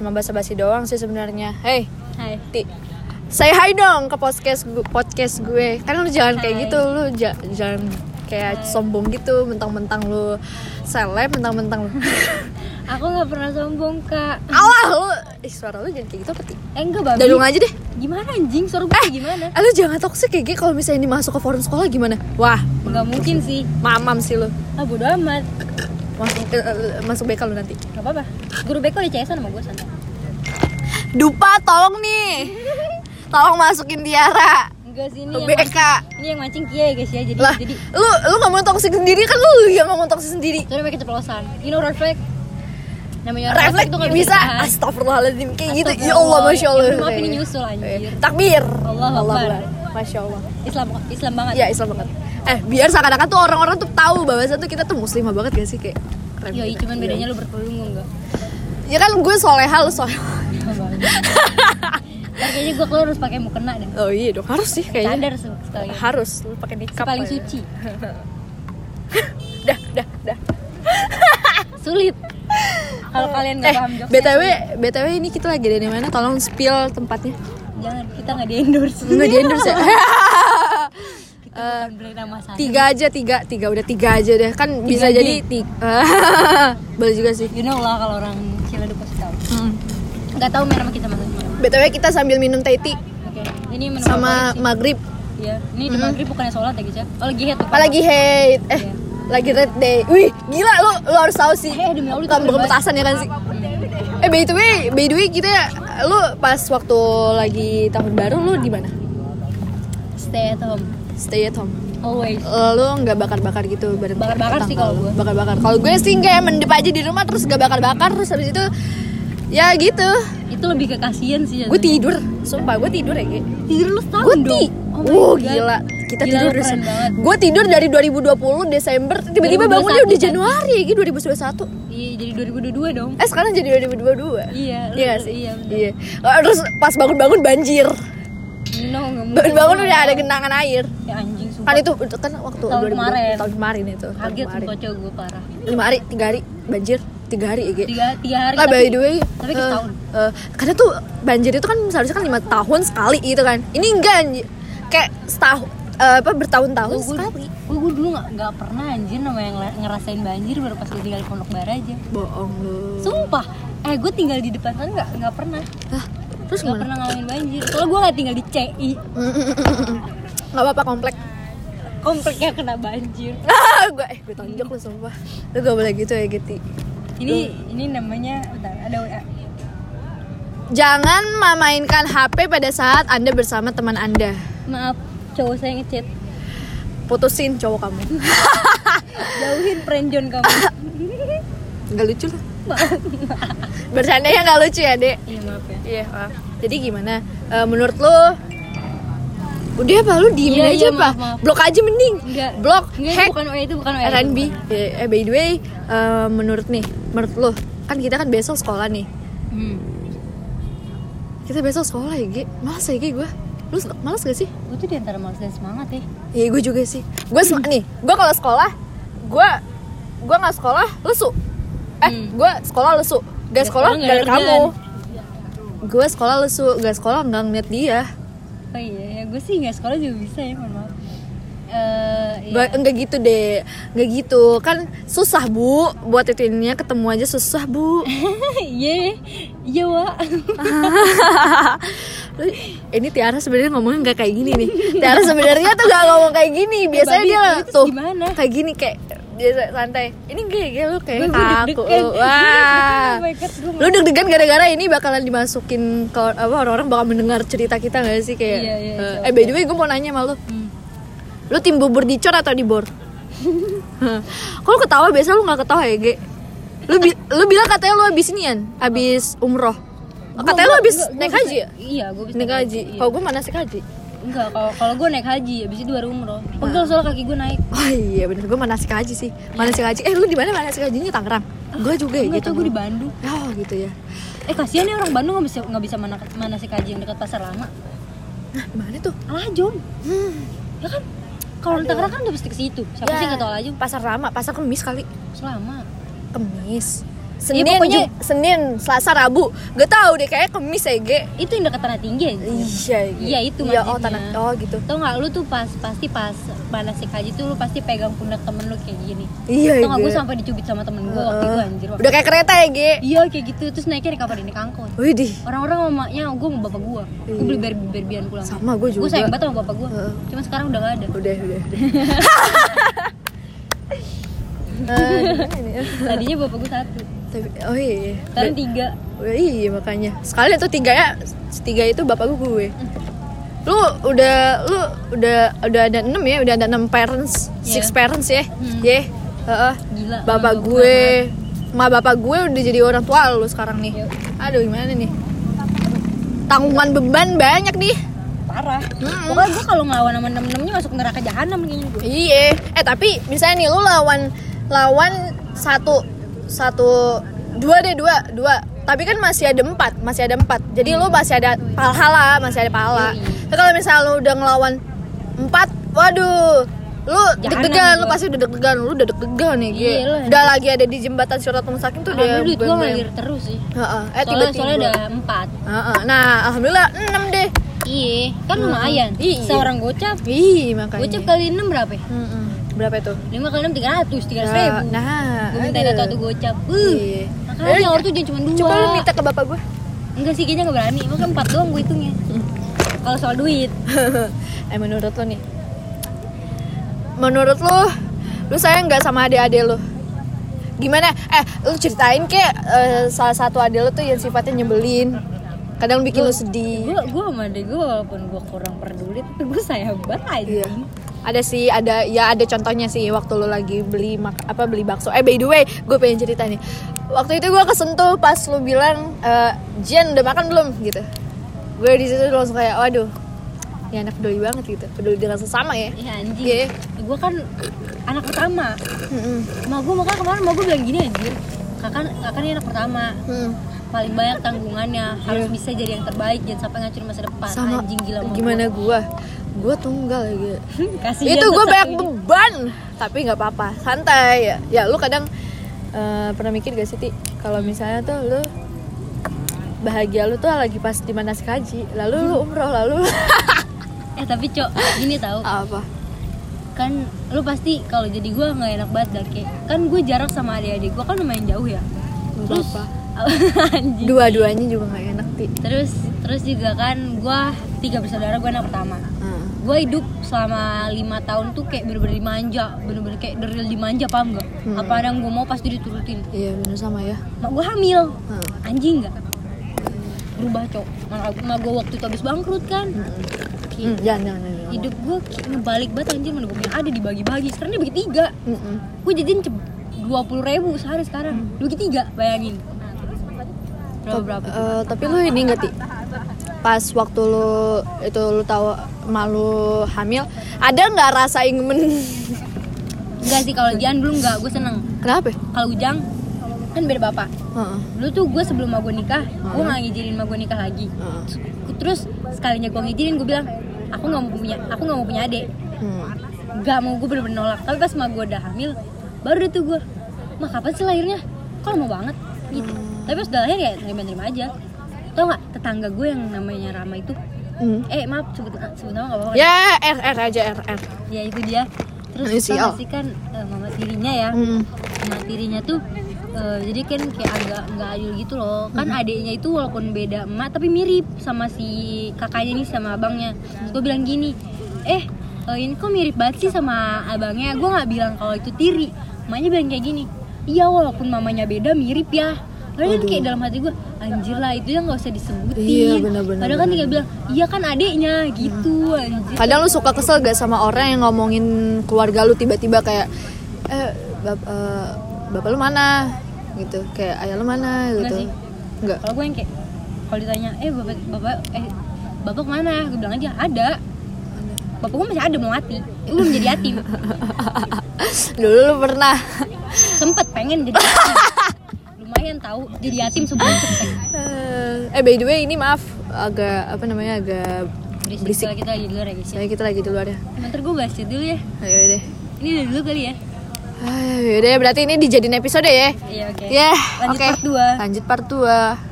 cuma basa-basi doang sih sebenarnya hey Hai. Ti say hi dong ke podcast gue, podcast gue kan lu jangan kayak Hai. gitu lu ja- jangan kayak sombong gitu mentang-mentang lu seleb mentang-mentang lu Aku nggak pernah sombong kak. alah lu ih suara lu jangan kayak gitu peti Eh enggak babi. dadung aja deh Gimana anjing? Suara gue gimana? Eh, lu jangan toxic kayak gitu kalau misalnya ini masuk ke forum sekolah gimana wah Nggak mungkin sih. mamam sih lu Ah bodo amat. Masuk eh, masuk BK lu nanti Gak apa-apa. Guru BK udah CS sama gue santai. Dupa tolong nih tolong masukin Tiara Enggak sih ini yang BK mancing, ini yang mancing Kia ya guys ya. Jadi lah jadi lu lu mau toxic sendiri kan lu yang ngomong toxic sendiri Soalnya pakai keceplosan. You know reflect. Namanya refleks tuh nggak bisa ditahan. astagfirullahaladzim kayak gitu ya. Allah masya Allah Ya, maaf, ini nyusul, anjir. Takbir Allah Akbar. Masya Allah Islam Islam banget. ya Islam banget eh biar seakan-akan tuh orang-orang tuh tahu bahwa tuh kita tuh muslimah banget gak sih kayak keren Yoi, banget. cuman bedanya lu berkerudung enggak. ya kan gue soleha lu soleha kayaknya gue keluar harus pakai mukena deh. oh iya dong harus sih kayaknya sekali. harus lu pakai nikah Paling suci. dah dah dah Sulit. Kalau kalian nggak eh paham jokesnya, btw sulit. btw ini kita lagi di mana tolong spill tempatnya jangan kita nggak di endorse. nggak di endorse ya sana. tiga aja tiga tiga udah tiga aja deh kan bisa Tiga jadi D. tiga boleh juga sih You know lah kalau orang Ciledug pasti tahu. Hmm. Nggak tahu merah kita mana. btw kita sambil minum teh tea Oke. Ini menu sama maghrib Iya. Ini di maghrib bukannya sholat ya guys ya. Oh lagi head. apa lagi hate eh Iya. lagi red day wih gila lu lu harus tahu sih Eh, demi Allah, kan berpetasan ya kan sih eh by the way by the way kita lu pas waktu lagi tahun baru lu di mana Stay at home. stay at home Always. Eh, lu nggak bakar-bakar gitu bareng Bakar-bakar sih kalau gua. bakar-bakar kalau gue sih kayak mendep aja di rumah terus gak bakar-bakar terus habis itu ya gitu Itu lebih ke kasihan sih. gue tidur sumpah gue tidur ya Ge. Tidur lu setahun gue ti Oh God. gila kita Gila, tidur banget. gue tidur dari 2020 Desember tiba-tiba 2021 bangunnya udah? Januari Ge, 2021 Iya, jadi 2022 dong. eh sekarang jadi 2022 Iya, iya sih iya, bener. iya Oh, terus pas bangun-bangun banjir No, bangun-bangun udah ada genangan air Ya anjing kan itu kan waktu Tahun 2020, kemarin. tahun kemarin itu Kaget kemarin. gue parah. lima hari tiga hari banjir tiga hari ya. Tiga, tiga hari. Ah, by the way, tapi setahun. eh, karena tuh banjir itu kan seharusnya kan lima tahun sekali gitu kan. Ini enggak kayak setahun eh, apa bertahun-tahun gue, sekali. gue, gue dulu gak, nggak pernah anjir namanya ngela- ngerasain banjir baru pas gue tinggal di Pondok Bara aja Bohong lu. Sumpah, eh gue tinggal di depan sana gak, nggak pernah Hah, terus Gak gimana? pernah ngalamin banjir Soalnya gue gak tinggal di CI Gak apa-apa komplek. Kompleknya kena banjir gue eh gue tonjok lu sumpah. Lu gak boleh gitu ya Giti. Ini ini namanya, bentar, ada WA Jangan memainkan HP pada saat Anda bersama teman Anda. Maaf, cowok saya ngechat Putusin cowok kamu. Jauhin friendzone kamu Gak lucu lah. Bercandanya gak lucu ya, Dek. Iya maaf ya Iya, maaf. Jadi gimana? Eh, menurut lo Udah apa lu diemin Iya, aja iya, maaf. Blok aja mending. Enggak Blok, Enggak, hack, bukan WA itu bukan itu R&B. bukan. Eh, by the way, eh, menurut nih, menurut lo kan kita kan besok sekolah nih. hmm. Kita besok sekolah ya, Ge. Malas ya, gue. Lu malas gak sih? Gue tuh di antara males dan semangat ya Iya, gue juga sih. Gue sem- nih, gue kalau sekolah, gue gue nggak sekolah lesu. Eh, Hmm. gue sekolah lesu. Gak sekolah sekolah, gak nggak ada ada kamu. kerjaan. Gue sekolah lesu, gak sekolah nggak ngeliat dia. Oh iya, ya gue sih gak sekolah juga bisa ya, mohon maaf Eh, iya. Gak, enggak gitu deh Enggak gitu Kan susah bu Buat itu ininya ketemu aja susah bu Iya, iya wa. Ini Tiara sebenarnya ngomongnya nggak kayak gini nih Tiara sebenarnya tuh gak ngomong kayak gini Biasanya Babi, dia tuh gimana? Kayak gini kayak Biasa santai Ini kayak kayak lu kayak Gue gue kaku deg-degan. lu. Wah Oh gue Lu deg-degan gara-gara ini bakalan dimasukin ke apa orang-orang bakal mendengar cerita kita gak sih kayak Iya, iya, eh, iya. eh by the way gue mau nanya sama lu Hmm. Lu tim bubur dicor atau di bor? Kalau ketawa biasa lu gak ketawa ya, Ge? Lu, bi- lu bilang katanya lu habis inian, habis umroh. Katanya lu habis Gua- gua naik bisa- haji ya? Iya, gue Naik haji. Iya. Kalau gue mana sih haji? Enggak, kalau kalau gue naik haji, abis itu baru umroh. Pegel soalnya kaki gue naik. Oh iya bener, gue manasik haji sih Manasik haji, eh lu di mana manasik hajinya Tangerang? Gue juga ya Enggak gitu tau gue di Bandung. Oh gitu ya Eh kasihan ya orang Bandung nggak bisa nggak bisa mana mana sih kaji yang dekat pasar lama. Nah mana tuh? Alajom. Ya kan? Kalau di Tangerang kan udah pasti ke situ. Siapa sih nggak tahu Alajom? Pasar lama, pasar kemis kali Selama. Kemis Senin, Ya, pokoknya- Senin, Selasa, Rabu. Gak tahu deh kayak Kamis ya, Ge. itu yang dekat tanah tinggi aja Iya. Iya, itu Iya, oh tanah. Oh, gitu. tau nggak lu tuh pas pasti pas manasik haji tuh lu pasti pegang pundak temen lu kayak gini Iya, tau nggak gue sampai dicubit sama temen gue waktu itu anjir waktu Udah kayak kereta ya, Ge. iya kayak gitu terus naiknya naik apa naik angkot Widih. orang-orang sama maknya gue sama bapak gue gue beli ber berbian pulang Sama gue juga. gue sayang banget sama bapak gue Heeh. cuma sekarang udah gak ada Udah, udah. udah. Ini? tadinya bapak gue satu Tapi, oh iya. sekarang tiga. Oh, iya makanya. Sekali tuh tiga ya. Tiga itu bapak gue lu udah lu udah udah ada enam ya? Udah ada enam parents. Iya. six parents ya? Hmm. ya Heeh. gila bapak gue. ma bapak gue udah jadi orang tua lu sekarang nih. Yuk. aduh gimana nih? Tanggungan beban banyak nih. Parah. Mm-mm. pokoknya gue kalau ngelawan sama temen-temennya masuk neraka jahanam kayaknya gue iya. Eh tapi misalnya nih lu lawan lawan satu satu dua deh dua dua. Tapi kan masih ada empat masih ada empat. Jadi lu masih ada pahala masih ada pahala. Yoi. tapi kalau misalnya lu udah ngelawan empat waduh. Lu deg-degan lu pasti udah deg-degan. Lu udah deg-degan nih Gi. Iya, lu udah lagi ada di jembatan surat mustaqim tuh udah duit gue ngalir terus sih. Heeh, eh soalnya, tiba-tiba. soalnya ada empat. Nah alhamdulillah enam deh. Iya kan lumayan. Iya. seorang gocap. Ih makanya. Gocap kali enam berapa ya? Berapa itu lima kali enam tiga ratus tiga ratus ribu nah gue minta ada satu gocap uh Iya. makanya Eh, orang tuh jangan cuma dua Coba lu minta ke bapak gue. enggak sih kayaknya gak berani emang kan empat doang gue hitungnya kalau soal duit eh menurut lo nih. Menurut lo, lu sayang nggak sama adik-adik lo? Gimana? Eh, lu ceritain ke salah satu adik lo tuh yang sifatnya nyebelin. Kadang bikin lu sedih. gue gue sama adek gue walaupun gue kurang peduli tapi gue sayang banget aja Iya. Ada sih, ada ya ada contohnya sih waktu lu lagi beli mak apa beli bakso. Eh by the way, gue pengen cerita nih. Waktu itu gue kesentuh pas lu bilang, eh, Jen udah makan belum gitu. Gue di situ langsung kayak, waduh, ya anak peduli banget gitu, peduli dengan sesama ya. Iya anjing Iya. gue kan anak pertama Mm-mm. Ma gue makanya kemarin mau gue bilang gini anjir kakak kakak ini anak pertama Mm. paling banyak tanggungannya harus bisa jadi yang terbaik jangan sampai ngancurin masa depan. Sama anjing gila gimana gue? Gue tunggal ya gitu. gua. Kasihan itu gue banyak ini. beban tapi nggak apa-apa. Santai ya. Ya lu kadang eh, pernah mikir gak sih ti? Kalau misalnya tuh lu bahagia lu tuh lagi pas di mana haji lalu lu umroh lalu eh tapi cok gini tau. Apa? Kan lu pasti kalau jadi gue nggak enak banget dah kayak kan gue jarak sama adik-adik gue kan lumayan jauh ya. Terus dua-duanya juga nggak enak ti. Terus terus juga kan gue tiga bersaudara gue anak pertama. Hmm. gue hidup selama lima tahun tuh kayak bener-bener dimanja bener-bener kayak deril dimanja paham gak Hmm. apa ada yang gue mau pasti diturutin. Iya bener sama ya. Mak gue hamil. Hmm. anjing nggak? Berubah cok. Mak, gue waktu itu habis bangkrut kan. Hmm, jangan jangan jangan hidup gue ngebalik banget anjing mana gue punya ada dibagi-bagi. Sekarang dia bagi tiga. Mm-mm. gue jajan dua puluh ribu sehari sekarang. Dibagi tiga bayangin. Berapa berapa? Eh, tapi lu ini nggak ti pas waktu lu itu lu tahu malu hamil ada nggak rasa ingin men enggak sih kalau Jian belum enggak gue seneng. Kenapa? Kalau Ujang kan beda bapak. Dulu tuh gue sebelum mau gue nikah gue nggak ngizinin mau gue nikah lagi. Heeh. terus sekalinya gue ngizinin gue bilang aku nggak mau punya aku nggak mau punya adik. Hmm. nggak mau gue bener-bener nolak. Tapi pas mah gue udah hamil baru deh tuh gue mah kapan sih lahirnya? Kok lama banget? Gitu. Tapi pas udah lahir ya terima-terima aja tau nggak tetangga gue yang namanya Rama itu? Hmm. eh maaf sebut sebut nama nggak apa-apa. Ya, R R aja R R. ya itu dia. Terus tau sih kan eh, mama tirinya ya? Hmm. mama tirinya tuh eh, jadi kan kayak agak nggak adil gitu loh. Kan adiknya itu walaupun beda emak tapi mirip sama si kakaknya nih sama abangnya. Terus gue bilang gini eh eh, ini kok mirip banget sih sama abangnya? Gue nggak bilang kalau itu tiri. Emaknya bilang kayak gini iya walaupun mamanya beda mirip ya Padahal kan kayak dalam hati gue anjir lah itu yang nggak usah disebutin. Iya, benar-benar, padahal kan tinggal bilang iya kan adiknya gitu anjir. Kadang lu suka kesel gak sama orang yang ngomongin keluarga lu tiba-tiba kayak eh bap, eh, bapak lu mana? Gitu kayak ayah lu mana? Gitu. sih. Enggak. kalau gue yang kayak kalau ditanya eh bapak bapak eh bapak ke mana? Gue bilang aja ada. Bapak gue masih ada mau mati. Gue belum jadi yatim. Dulu lu pernah. Sempet pengen jadi yatim lumayan tahu jadi yatim sebelum cepet eh by the way ini maaf agak apa namanya agak berisik, Berisik. Kalau kita lagi di luar ya guys ya kita lagi di luar ya. Bentar gue bahas dulu ya Ayo deh. ini udah dulu kali ya Ah, Yaudah berarti ini dijadiin episode ya Iya oke. Ya Lanjut oke part dua. Lanjut part 2